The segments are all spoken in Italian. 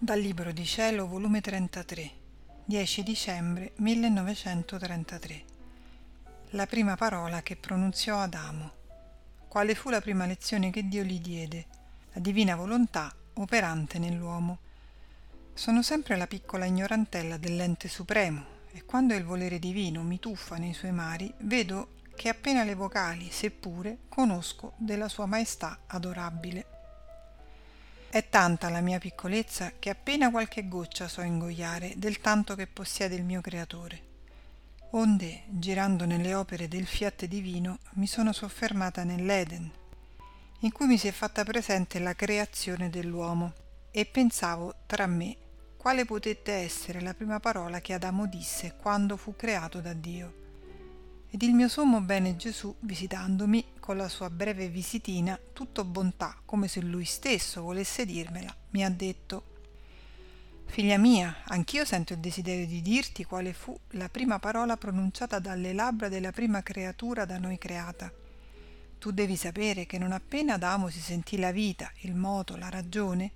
Dal Libro di Cielo, volume 33, 10 dicembre 1933. La prima parola che pronunziò Adamo. Quale fu la prima lezione che Dio gli diede? La divina volontà operante nell'uomo. Sono sempre la piccola ignorantella dell'ente supremo e quando il volere divino mi tuffa nei suoi mari, vedo che appena le vocali, seppure, conosco della sua maestà adorabile. È tanta la mia piccolezza che appena qualche goccia so ingoiare del tanto che possiede il mio creatore. Onde, girando nelle opere del fiat divino, mi sono soffermata nell'Eden, in cui mi si è fatta presente la creazione dell'uomo, e pensavo tra me quale potette essere la prima parola che Adamo disse quando fu creato da Dio ed il mio sommo bene Gesù, visitandomi con la sua breve visitina, tutto bontà, come se lui stesso volesse dirmela, mi ha detto Figlia mia, anch'io sento il desiderio di dirti quale fu la prima parola pronunciata dalle labbra della prima creatura da noi creata. Tu devi sapere che non appena Adamo si sentì la vita, il moto, la ragione,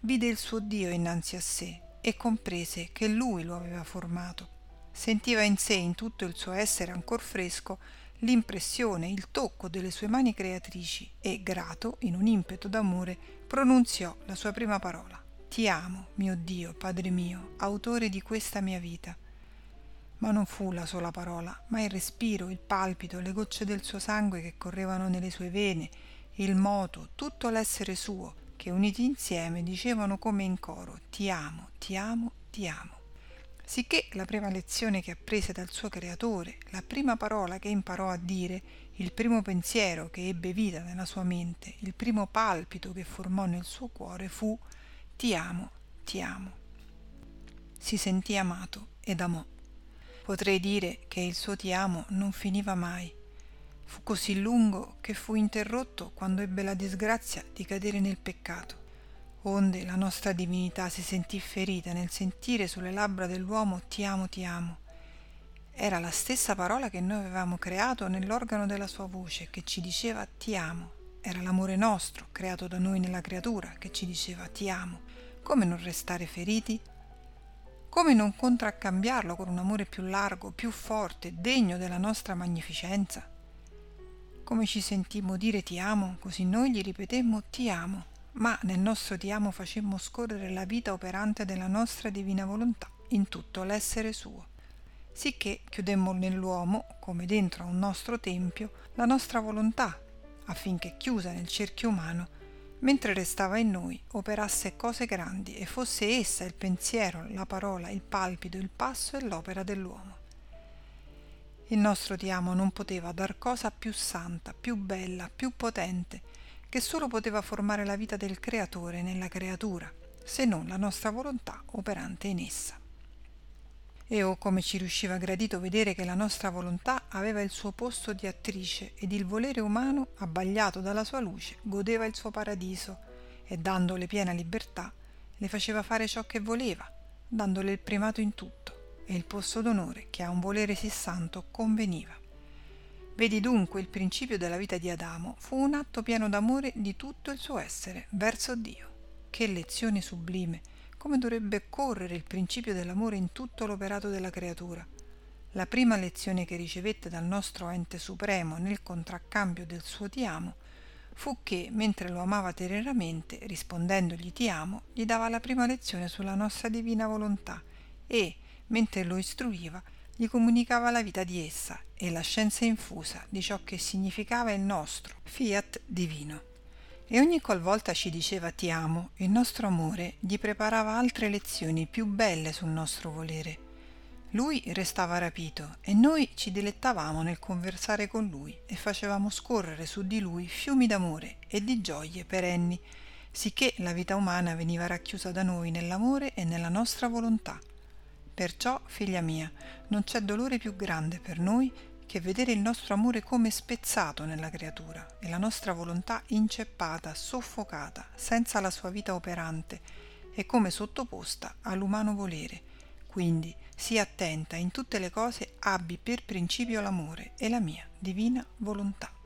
vide il suo Dio innanzi a sé e comprese che lui lo aveva formato sentiva in sé in tutto il suo essere ancor fresco l'impressione il tocco delle sue mani creatrici e grato in un impeto d'amore pronunziò la sua prima parola. Ti amo mio dio padre mio autore di questa mia vita. Ma non fu la sola parola ma il respiro il palpito le gocce del suo sangue che correvano nelle sue vene il moto tutto l'essere suo che uniti insieme dicevano come in coro ti amo ti amo ti amo sicché la prima lezione che apprese dal suo creatore, la prima parola che imparò a dire, il primo pensiero che ebbe vita nella sua mente, il primo palpito che formò nel suo cuore fu ti amo, ti amo. Si sentì amato ed amò. Potrei dire che il suo ti amo non finiva mai. Fu così lungo che fu interrotto quando ebbe la disgrazia di cadere nel peccato onde la nostra divinità si sentì ferita nel sentire sulle labbra dell'uomo ti amo, ti amo. Era la stessa parola che noi avevamo creato nell'organo della sua voce, che ci diceva ti amo. Era l'amore nostro, creato da noi nella creatura, che ci diceva ti amo. Come non restare feriti? Come non contraccambiarlo con un amore più largo, più forte, degno della nostra magnificenza? Come ci sentimmo dire ti amo, così noi gli ripetemmo ti amo ma nel nostro ti amo facemmo scorrere la vita operante della nostra divina volontà in tutto l'essere suo, sicché chiudemmo nell'uomo, come dentro a un nostro tempio, la nostra volontà, affinché chiusa nel cerchio umano, mentre restava in noi, operasse cose grandi e fosse essa il pensiero, la parola, il palpito, il passo e l'opera dell'uomo. Il nostro ti amo non poteva dar cosa più santa, più bella, più potente, che solo poteva formare la vita del creatore nella creatura, se non la nostra volontà operante in essa. E oh come ci riusciva gradito vedere che la nostra volontà aveva il suo posto di attrice ed il volere umano, abbagliato dalla sua luce, godeva il suo paradiso e dandole piena libertà le faceva fare ciò che voleva, dandole il primato in tutto e il posto d'onore che a un volere sì santo conveniva. Vedi dunque il principio della vita di Adamo fu un atto pieno d'amore di tutto il suo essere verso Dio. Che lezione sublime! Come dovrebbe correre il principio dell'amore in tutto l'operato della creatura. La prima lezione che ricevette dal nostro ente supremo nel contraccambio del suo ti amo fu che, mentre lo amava teneramente, rispondendogli ti amo, gli dava la prima lezione sulla nostra divina volontà e, mentre lo istruiva, gli comunicava la vita di essa e la scienza infusa di ciò che significava il nostro fiat divino. E ogni qualvolta ci diceva ti amo, il nostro amore gli preparava altre lezioni più belle sul nostro volere. Lui restava rapito e noi ci dilettavamo nel conversare con lui e facevamo scorrere su di lui fiumi d'amore e di gioie perenni, sicché la vita umana veniva racchiusa da noi nell'amore e nella nostra volontà Perciò, figlia mia, non c'è dolore più grande per noi che vedere il nostro amore come spezzato nella creatura e la nostra volontà inceppata, soffocata, senza la sua vita operante e come sottoposta all'umano volere. Quindi sii attenta in tutte le cose abbi per principio l'amore e la mia divina volontà.